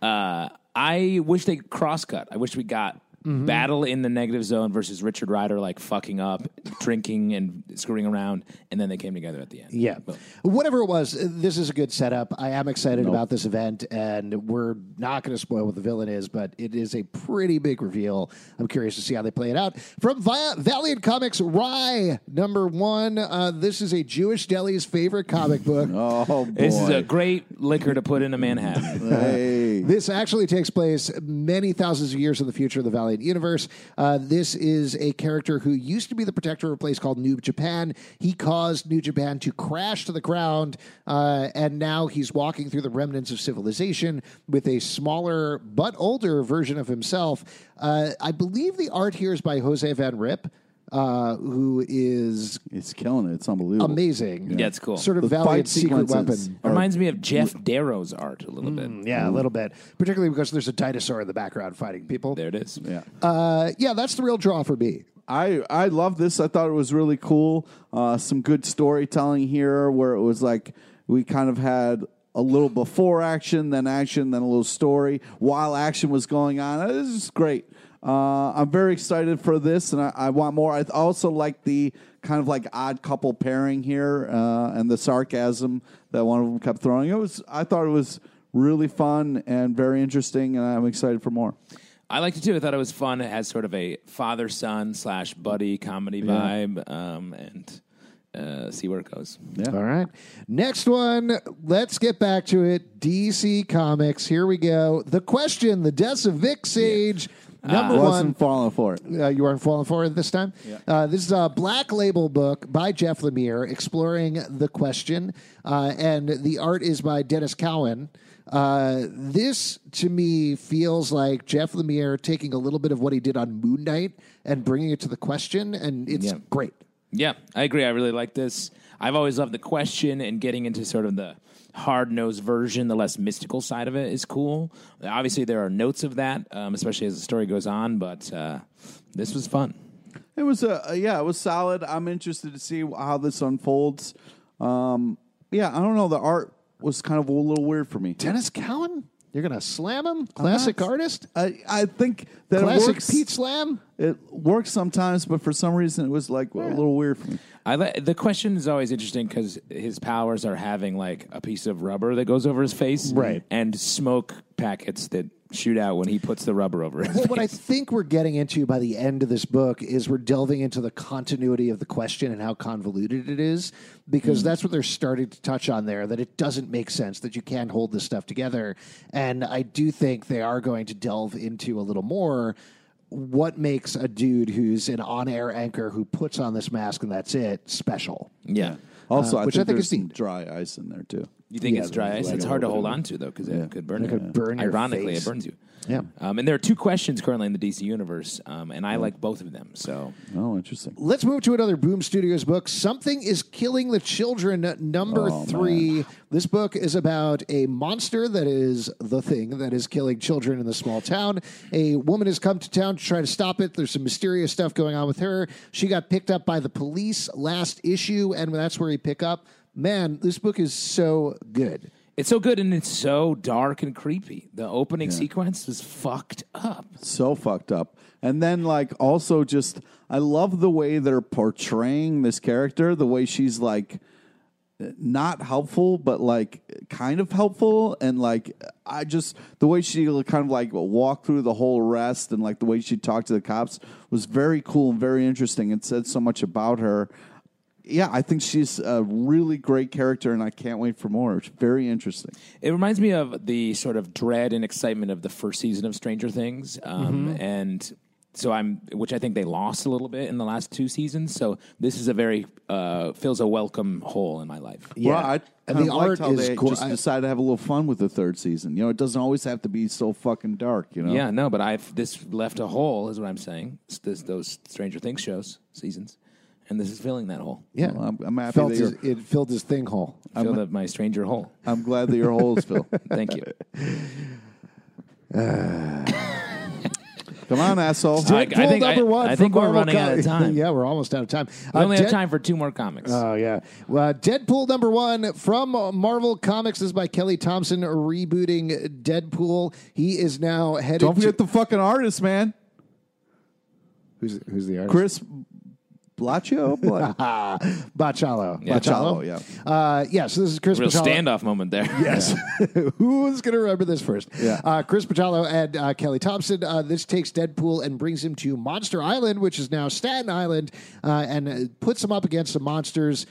[SPEAKER 2] uh, I wish they cross cut. I wish we got.
[SPEAKER 1] Mm-hmm.
[SPEAKER 2] Battle in the negative zone versus Richard Rider like fucking up, drinking and screwing around, and then they came together at the end.
[SPEAKER 1] Yeah.
[SPEAKER 2] But-
[SPEAKER 1] Whatever it was, this is a good setup. I am excited about this event, and we're not going to spoil what the villain is, but it is a pretty big reveal. I'm curious to see how they play it out. From Vi- Valiant Comics, Rai, number one. Uh, this is a Jewish deli's favorite comic book.
[SPEAKER 3] Oh boy!
[SPEAKER 2] This is a great liquor to put into Manhattan.
[SPEAKER 3] hey.
[SPEAKER 1] This actually takes place many thousands of years in the future of the Valiant universe. Uh, this is a character who used to be the protector of a place called New Japan. He caused New Japan to crash to the ground, uh, and now he's walking through the remnants of civilization with a smaller but older version of himself. Uh, I believe the art here is by Jose Van Rip. Uh, who is
[SPEAKER 3] It's killing it. It's unbelievable.
[SPEAKER 1] amazing?
[SPEAKER 2] Yeah, it's cool.
[SPEAKER 1] Sort of
[SPEAKER 3] The
[SPEAKER 1] Valiant
[SPEAKER 3] fight
[SPEAKER 1] secret
[SPEAKER 3] sequences
[SPEAKER 1] weapon.
[SPEAKER 3] are-
[SPEAKER 2] Reminds me of Geof Darrow's art a little bit.
[SPEAKER 1] Yeah, a little bit, particularly because there's a dinosaur in the background fighting people.
[SPEAKER 2] There it is.
[SPEAKER 3] Yeah.
[SPEAKER 1] Uh, yeah, that's the real draw for me.
[SPEAKER 3] I I love this. I thought it was really cool. Uh, some good storytelling here, where it was like we kind of had a little before action, then action, then a little story while action was going on. This is great. Uh, I'm very excited for this, and I, I want more. I also like the kind of like odd couple pairing here, uh, and the sarcasm that one of them kept throwing. It was. I thought it was really fun and very interesting, and I'm excited for more.
[SPEAKER 2] I liked it too. I thought it was fun. It has sort of a father son slash buddy comedy vibe, um, and uh, see where it goes.
[SPEAKER 3] Yeah.
[SPEAKER 1] All right. Next one. Let's get back to it. DC Comics. Here we go. The question, the deaths of Vic Sage. Number one.
[SPEAKER 3] Wasn't falling for it.
[SPEAKER 1] Uh, you weren't falling for it this time? Uh, this is a black label book by Jeff Lemire exploring the question, uh, and the art is by Denys Cowan. Uh, this, to me, feels like Jeff Lemire taking a little bit of what he did on Moon Knight and bringing it to the question, and it's
[SPEAKER 2] Yeah.
[SPEAKER 1] great.
[SPEAKER 2] Yeah, I agree. I really like this. I've always loved the question and getting into sort of the hard nosed version, the less mystical side of it is cool. Obviously, there are notes of that, um, especially as the story goes on, but uh, this was fun.
[SPEAKER 3] It was a yeah, it was solid. I'm interested to see how this unfolds. Um, yeah, I don't know. The art was kind of a little weird for me.
[SPEAKER 1] Denys Cowan? You're going to slam him? Classic
[SPEAKER 3] not-
[SPEAKER 1] artist?
[SPEAKER 3] I I think that it
[SPEAKER 1] Classic
[SPEAKER 3] works.
[SPEAKER 1] Pete Slam?
[SPEAKER 3] It works sometimes, but for some reason it was like a little weird for me.
[SPEAKER 2] I li- the question is always interesting because his powers are having like a piece of rubber that goes over his face,
[SPEAKER 1] Right.
[SPEAKER 2] And smoke packets that shoot out when he puts the rubber over it.
[SPEAKER 1] Well, what I think we're getting into by the end of this book is we're delving into the continuity of the question and how convoluted it is, because hmm. that's what they're starting to touch on there. That it doesn't make sense that you can't hold this stuff together, and I do think they are going to delve into a little more what makes a dude who's an on-air anchor who puts on this mask and that's it special.
[SPEAKER 2] yeah.
[SPEAKER 3] Also,
[SPEAKER 1] Uh,
[SPEAKER 3] I
[SPEAKER 1] which
[SPEAKER 3] think
[SPEAKER 1] I think is
[SPEAKER 3] dry ice in there too.
[SPEAKER 2] You think
[SPEAKER 1] Yeah,
[SPEAKER 2] it's dry ice?
[SPEAKER 1] like
[SPEAKER 2] It's hard to
[SPEAKER 1] little
[SPEAKER 2] hold
[SPEAKER 1] bit
[SPEAKER 2] on to though because it could burn
[SPEAKER 1] It
[SPEAKER 2] you.
[SPEAKER 1] could burn your
[SPEAKER 2] Ironically,
[SPEAKER 1] face.
[SPEAKER 2] it burns you.
[SPEAKER 1] Yeah.
[SPEAKER 2] Um, and there are two questions currently in the DC universe, um, and I like both of them. So
[SPEAKER 3] Oh, interesting.
[SPEAKER 1] Let's move to another Boom Studios book. Something is Killing the Children, number
[SPEAKER 3] Oh,
[SPEAKER 1] three. This book is about a monster that is the thing that is killing children in the small town. A woman has come to town to try to stop it. There's some mysterious stuff going on with her. She got picked up by the police last issue, and that's where we pick up. Man, this book is so good.
[SPEAKER 2] it's so good and it's so dark and creepy. The opening sequence was fucked up.
[SPEAKER 3] so fucked up. And then like also just I love the way they're portraying this character, the way she's like not helpful but like kind of helpful and like I just the way she kind of like walked through the whole arrest and like the way she talked to the cops was very cool and very interesting and said so much about her. Yeah, I think she's a really great character and I can't wait for more. It's very interesting.
[SPEAKER 2] It reminds me of the sort of dread and excitement of the first season of Stranger Things, um, and so I'm, which I think they lost a little bit in the last two seasons. So this is a very uh, fills a welcome hole in my life.
[SPEAKER 1] Yeah.
[SPEAKER 3] Well, I
[SPEAKER 1] And
[SPEAKER 3] kind
[SPEAKER 1] the art
[SPEAKER 3] how
[SPEAKER 1] is
[SPEAKER 3] they
[SPEAKER 1] cool.
[SPEAKER 3] just
[SPEAKER 1] I-
[SPEAKER 3] decided to have a little fun with the third season. You know, it doesn't always have to be so fucking dark. You know,
[SPEAKER 2] Yeah, no, but I've this left a hole, is what I'm saying. This, those Stranger Things shows seasons, and this is filling that hole.
[SPEAKER 1] Yeah,
[SPEAKER 3] Well, I'm- I'm happy
[SPEAKER 1] Felt
[SPEAKER 3] that
[SPEAKER 1] his,
[SPEAKER 3] you're-
[SPEAKER 1] it filled his thing hole.
[SPEAKER 2] I Filled up my stranger hole.
[SPEAKER 3] I'm glad that your hole is filled.
[SPEAKER 2] Thank you.
[SPEAKER 3] Come on, asshole.
[SPEAKER 2] I- I
[SPEAKER 1] Deadpool
[SPEAKER 2] think-
[SPEAKER 1] number one.
[SPEAKER 2] I
[SPEAKER 1] from
[SPEAKER 2] think we're
[SPEAKER 1] Marvel
[SPEAKER 2] running out of
[SPEAKER 1] Com-
[SPEAKER 2] time.
[SPEAKER 1] yeah, we're almost out of time.
[SPEAKER 2] We
[SPEAKER 1] Uh,
[SPEAKER 2] only have
[SPEAKER 1] Dead-
[SPEAKER 2] time for two more comics.
[SPEAKER 1] Oh yeah, well, Deadpool number one from Marvel Comics is by Kelly Thompson, rebooting Deadpool. He is now headed.
[SPEAKER 3] Don't forget
[SPEAKER 1] to,
[SPEAKER 3] the fucking artist, man.
[SPEAKER 1] who's who's the artist?
[SPEAKER 3] Chris Blaccio. Bla-
[SPEAKER 1] Bachalo.
[SPEAKER 2] Yeah.
[SPEAKER 3] Bachalo, yeah.
[SPEAKER 1] Uh, yeah, so this is Chris
[SPEAKER 2] Real
[SPEAKER 1] Bachalo.
[SPEAKER 2] standoff moment there.
[SPEAKER 1] Yes. Who's going to remember this first?
[SPEAKER 3] Yeah.
[SPEAKER 1] Uh, Chris Bachalo and uh, Kelly Thompson. Uh, this takes Deadpool and brings him to Monster Island, which is now Staten Island, uh, and uh, puts him up against some monsters.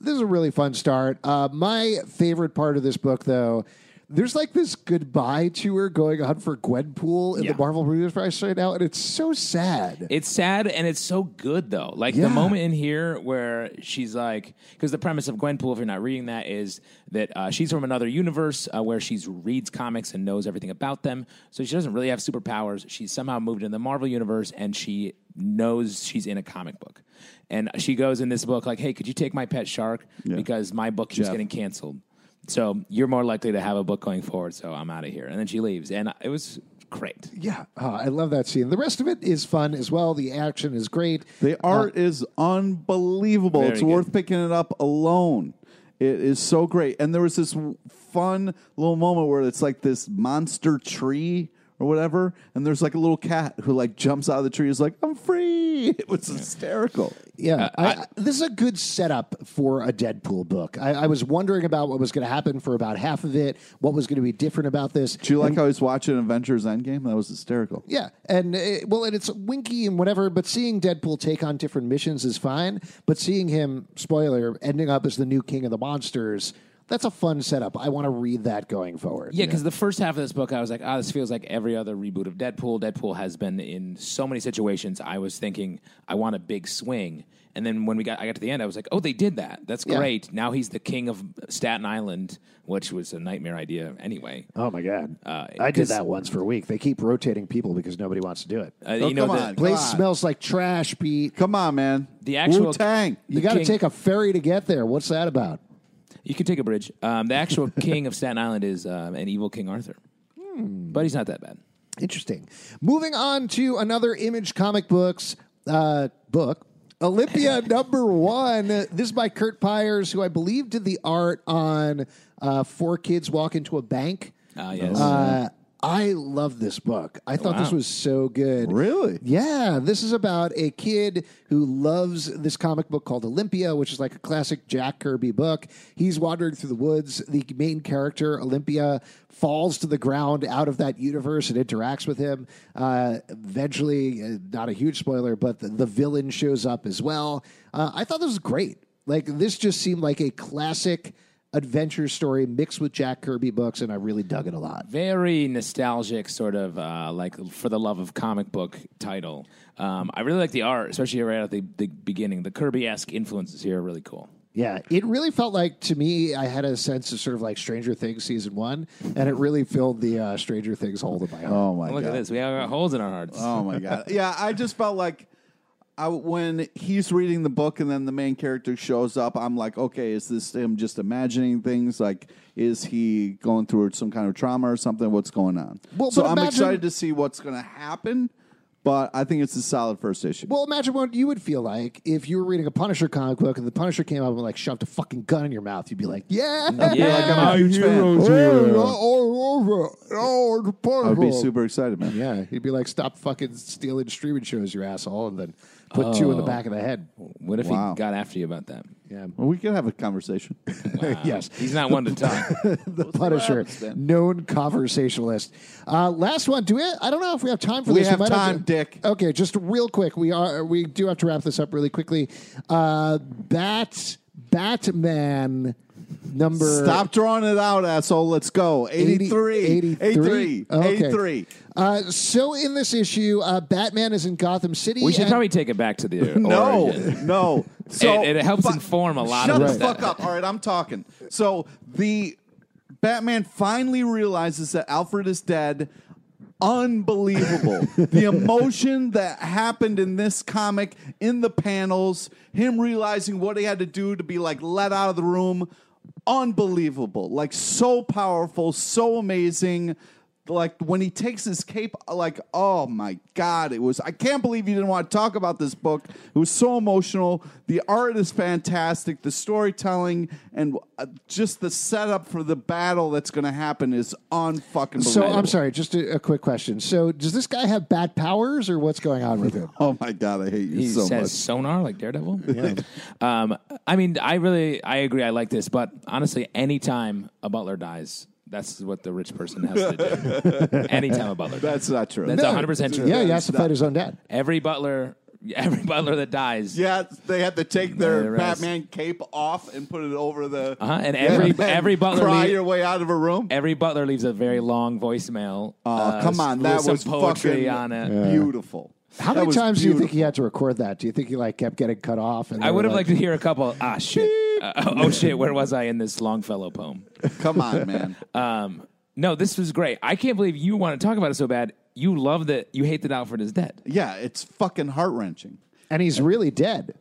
[SPEAKER 1] This is a really fun start. Uh, my favorite part of this book, though, there's like this goodbye tour going on for Gwenpool in
[SPEAKER 2] Yeah.
[SPEAKER 1] the Marvel Universe right now, and it's so sad.
[SPEAKER 2] It's sad and it's so good though. Like
[SPEAKER 1] Yeah.
[SPEAKER 2] the moment in here where she's like, because the premise of Gwenpool, if you're not reading that, is that uh, she's from another universe uh, where she reads comics and knows everything about them. So she doesn't really have superpowers. She's somehow moved in the Marvel universe and she knows she's in a comic book. And she goes in this book like, "Hey, could you take my pet shark because my book keeps
[SPEAKER 3] Jeff.
[SPEAKER 2] getting canceled." So you're more likely to have a book going forward. So I'm out of here. And then she leaves, and it was great.
[SPEAKER 1] yeah, uh, I love that scene. The rest of it is fun as well. The action is great.
[SPEAKER 3] The art is unbelievable. It's
[SPEAKER 2] good.
[SPEAKER 3] worth picking it up alone. It is so great. And there was this fun little moment where it's like this monster tree or whatever, and there's like a little cat who like jumps out of the tree. Is like, "I'm free!" It was hysterical.
[SPEAKER 1] Yeah,
[SPEAKER 2] Uh,
[SPEAKER 1] I, I, this is a good setup for a Deadpool book. I, I was wondering about what was going to happen for about half of it. What was going to be different about this?
[SPEAKER 3] Do you like how he's watching Avengers Endgame? That was hysterical.
[SPEAKER 1] Yeah, and it, well, and it's winky and whatever. But seeing Deadpool take on different missions is fine. But seeing him, spoiler, ending up as the new king of the monsters, that's a fun setup. I want to read that going forward.
[SPEAKER 2] Yeah, because the first half of this book, I was like, "Ah, this feels like every other reboot of Deadpool." Deadpool has been in so many situations. I was thinking, I want a big swing, and then when we got, I got to the end, I was like, "Oh, they did that. That's
[SPEAKER 1] Yeah.
[SPEAKER 2] great. Now he's the king of Staten Island," which was a nightmare idea anyway.
[SPEAKER 1] Oh my god,
[SPEAKER 2] Uh,
[SPEAKER 1] I did that once for a week. They keep rotating people because nobody wants to do it.
[SPEAKER 2] Uh,
[SPEAKER 3] Oh,
[SPEAKER 2] you know,
[SPEAKER 3] come
[SPEAKER 2] the,
[SPEAKER 3] on.
[SPEAKER 1] Place
[SPEAKER 3] God.
[SPEAKER 1] smells like trash, Pete.
[SPEAKER 3] Come on, man.
[SPEAKER 2] The actual-
[SPEAKER 3] Wu Tang.
[SPEAKER 1] You got to take a ferry to get there. What's that about?
[SPEAKER 2] You could take a bridge. Um, the actual king of Staten Island is um, an evil King Arthur, but he's not that bad.
[SPEAKER 1] Interesting. Moving on to another Image comic books uh, book. Olympia number one. This is by Curt Pires, who I believe did the art on uh, Four Kids Walk into a Bank.
[SPEAKER 2] Ah, yes.
[SPEAKER 1] Uh, I love this book. I thought this was so good.
[SPEAKER 3] Really?
[SPEAKER 1] Yeah, this is about a kid who loves this comic book called Olympia, which is like a classic Jack Kirby book. He's wandering through the woods. The main character, Olympia, falls to the ground out of that universe and interacts with him. Uh, eventually, uh, not a huge spoiler, but the, the villain shows up as well. Uh, I thought this was great. Like, this just seemed like a classic adventure story mixed with Jack Kirby books, and I really dug it a lot.
[SPEAKER 2] very nostalgic, sort of uh, like for the love of comic book title. Um, I really like the art, especially right at the, the beginning. The Kirby esque influences here are really cool.
[SPEAKER 1] Yeah, it really felt like to me. I had a sense of sort of like Stranger Things season one, and it really filled the uh, Stranger Things hole in my heart.
[SPEAKER 3] Oh my
[SPEAKER 2] Look
[SPEAKER 3] god!
[SPEAKER 2] Look at this. We have got holes in our hearts.
[SPEAKER 3] Oh my god! Yeah, I just felt like I, when he's reading the book and then the main character shows up, I'm like, okay, is this him just imagining things? Like, is he going through some kind of trauma or something? What's going on?
[SPEAKER 1] Well,
[SPEAKER 3] so
[SPEAKER 1] but
[SPEAKER 3] I'm
[SPEAKER 1] imagine-
[SPEAKER 3] excited to see what's going to happen. But I think it's a solid first issue.
[SPEAKER 1] Well, imagine what you would feel like if you were reading a Punisher comic book and the Punisher came up and like shoved a fucking gun in your mouth. You'd be like, "Yeah,
[SPEAKER 2] Yeah,
[SPEAKER 3] like I'm a huge fan.
[SPEAKER 1] all over, oh, the
[SPEAKER 3] I would be super excited, man.
[SPEAKER 1] Yeah, he'd be like, "Stop fucking stealing streaming shows, you asshole," and then put two in the back of the head.
[SPEAKER 2] What if
[SPEAKER 3] Wow.
[SPEAKER 2] he got after you about that?
[SPEAKER 1] Yeah,
[SPEAKER 3] Well, we could have a conversation.
[SPEAKER 1] yes.
[SPEAKER 2] He's not one to talk.
[SPEAKER 1] the Punisher,
[SPEAKER 3] happens, man.
[SPEAKER 1] known conversationalist. Uh, last one. Do we? I don't know if we have time for this?
[SPEAKER 3] We
[SPEAKER 1] this.
[SPEAKER 3] have
[SPEAKER 1] might
[SPEAKER 3] time,
[SPEAKER 1] to-
[SPEAKER 3] Dick.
[SPEAKER 1] Okay, just real quick. We are. We do have to wrap this up really quickly. Uh, Bat Batman number.
[SPEAKER 3] Stop drawing it out, asshole. Let's go. 83.
[SPEAKER 1] 83?
[SPEAKER 3] 83.
[SPEAKER 1] Okay.
[SPEAKER 3] 83.
[SPEAKER 1] Uh, so in this issue, uh, Batman is in Gotham City.
[SPEAKER 2] We should
[SPEAKER 1] and-
[SPEAKER 2] probably take it back to the
[SPEAKER 3] No,
[SPEAKER 2] origin.
[SPEAKER 3] no. So
[SPEAKER 2] It- it helps
[SPEAKER 3] fu-
[SPEAKER 2] inform a lot
[SPEAKER 3] shut
[SPEAKER 2] of
[SPEAKER 3] the
[SPEAKER 2] stuff.
[SPEAKER 3] fuck up. All right, I'm talking. So the Batman finally realizes that Alfred is dead. Unbelievable. the emotion that happened in this comic, in the panels, him realizing what he had to do to be like let out of the room. Unbelievable. Like so powerful, so amazing like when he takes his cape like oh my god it was i can't believe you didn't want to talk about this book it was so emotional the art is fantastic the storytelling and uh, just the setup for the battle that's going to happen is unfucking
[SPEAKER 1] So. I'm sorry. Just a, a quick question. So does this guy have bad powers, or what's going on with him?
[SPEAKER 3] oh my god i hate you
[SPEAKER 2] He
[SPEAKER 3] so
[SPEAKER 2] says
[SPEAKER 3] much
[SPEAKER 2] sonar like Daredevil. Yeah. um, I mean, I really, I agree. I like this, but honestly, anytime a butler dies, that's what the rich person has to do. anytime a butler, dies.
[SPEAKER 3] that's not true
[SPEAKER 2] That's
[SPEAKER 1] No.
[SPEAKER 2] 100% true.
[SPEAKER 1] Yeah, he has to
[SPEAKER 3] not.
[SPEAKER 1] fight his own dad.
[SPEAKER 2] every butler, every butler that dies,
[SPEAKER 3] yeah they had to take their
[SPEAKER 2] it
[SPEAKER 3] batman cape off and put it over the
[SPEAKER 2] Uh-huh, and every-
[SPEAKER 3] and
[SPEAKER 2] every butler
[SPEAKER 3] cry
[SPEAKER 2] lea-
[SPEAKER 3] your way out of a room
[SPEAKER 2] every butler leaves a very long voicemail.
[SPEAKER 3] oh
[SPEAKER 2] uh,
[SPEAKER 3] come on
[SPEAKER 2] with
[SPEAKER 3] that
[SPEAKER 2] some
[SPEAKER 3] was
[SPEAKER 2] poetry
[SPEAKER 3] fucking
[SPEAKER 2] on it.
[SPEAKER 3] beautiful
[SPEAKER 1] How
[SPEAKER 3] That
[SPEAKER 1] many
[SPEAKER 3] was
[SPEAKER 1] times do you think he had to record that? Do you think he like kept getting cut off? And
[SPEAKER 2] I
[SPEAKER 1] they
[SPEAKER 2] would
[SPEAKER 1] were
[SPEAKER 2] have liked to hear a couple. Ah, shit. Uh, oh, oh, shit. Where was I in this Longfellow poem?
[SPEAKER 3] come on man
[SPEAKER 2] Um, no, this was great. I can't believe you want to talk about it so bad. You love that. You hate that Alfred is dead.
[SPEAKER 3] Yeah, it's fucking heart wrenching.
[SPEAKER 1] and he's really dead.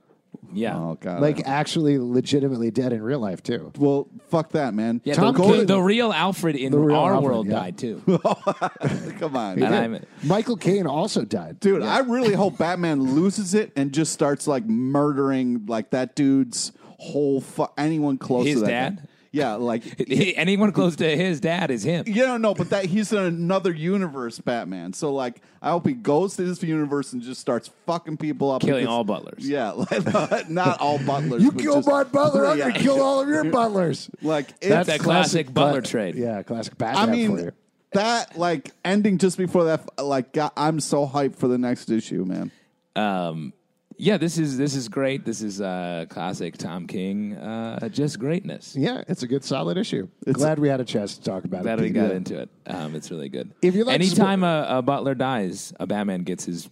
[SPEAKER 2] Yeah.
[SPEAKER 3] Oh god,
[SPEAKER 1] Like actually, legitimately dead in real life too.
[SPEAKER 3] well, fuck that, man.
[SPEAKER 2] Yeah,
[SPEAKER 1] Tom
[SPEAKER 2] the,
[SPEAKER 1] King-
[SPEAKER 2] the, the real Alfred in
[SPEAKER 1] The real
[SPEAKER 2] our
[SPEAKER 1] Alfred,
[SPEAKER 2] world
[SPEAKER 1] yeah.
[SPEAKER 2] died too.
[SPEAKER 3] Come on,
[SPEAKER 2] And
[SPEAKER 3] man.
[SPEAKER 2] I'm,
[SPEAKER 1] Michael Caine also died.
[SPEAKER 3] dude. I really hope Batman loses it and just starts like murdering like that dude's whole fu- anyone close
[SPEAKER 2] His
[SPEAKER 3] to that.
[SPEAKER 2] dad?
[SPEAKER 3] guy. Yeah, like
[SPEAKER 2] anyone close to his dad is him.
[SPEAKER 3] you don't know, but that he's in another universe, Batman. So like, I hope he goes to this universe and just starts fucking people up,
[SPEAKER 2] Killing
[SPEAKER 3] because-
[SPEAKER 2] all butlers.
[SPEAKER 3] Yeah, like, not all butlers.
[SPEAKER 1] You
[SPEAKER 3] but
[SPEAKER 1] kill
[SPEAKER 3] just-
[SPEAKER 1] my butler, I'm
[SPEAKER 3] Yeah.
[SPEAKER 1] gonna kill all of your butlers.
[SPEAKER 3] Like it's,
[SPEAKER 2] That's that classic butler
[SPEAKER 1] Bat-
[SPEAKER 2] trade.
[SPEAKER 1] Yeah, classic
[SPEAKER 3] I
[SPEAKER 1] Batman for
[SPEAKER 3] mean,
[SPEAKER 1] you.
[SPEAKER 3] that like ending just before that, like God, I'm so hyped for the next issue, man.
[SPEAKER 2] Um, yeah, this is this is great. This is uh, classic Tom King. Uh, just greatness.
[SPEAKER 1] Yeah, it's a good, solid issue. Glad we had a chance to talk about
[SPEAKER 2] Glad
[SPEAKER 1] it.
[SPEAKER 2] we got
[SPEAKER 1] Yeah.
[SPEAKER 2] into it. Um, it's really good.
[SPEAKER 1] If you'd like to
[SPEAKER 2] Anytime a, a butler dies, a Batman gets his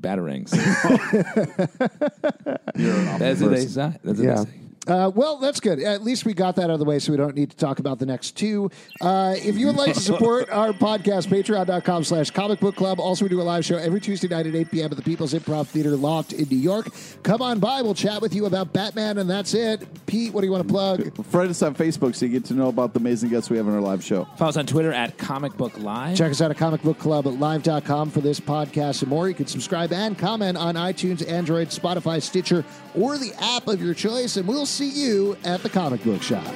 [SPEAKER 2] batarangs. That's what they say. That's what
[SPEAKER 1] Yeah.
[SPEAKER 2] they say.
[SPEAKER 1] Uh, well, that's good. At least we got that out of the way, so we don't need to talk about the next two. Uh, if you would like to support our podcast, patreon.com slash comic book club. Also, we do a live show every Tuesday night at 8 p.m. at the People's Improv Theater Loft in New York. Come on by. We'll chat with you about Batman, and that's it. Pete, what do you want to plug?
[SPEAKER 3] Friend us on Facebook so you get to know about the amazing guests we have on our live show.
[SPEAKER 2] Follow us on Twitter at Comic Book Live.
[SPEAKER 1] Check us out at Comic Book Club at live.com for this podcast and more. You can subscribe and comment on iTunes, Android, Spotify, Stitcher, or the app of your choice, and we'll see you at the comic book shop.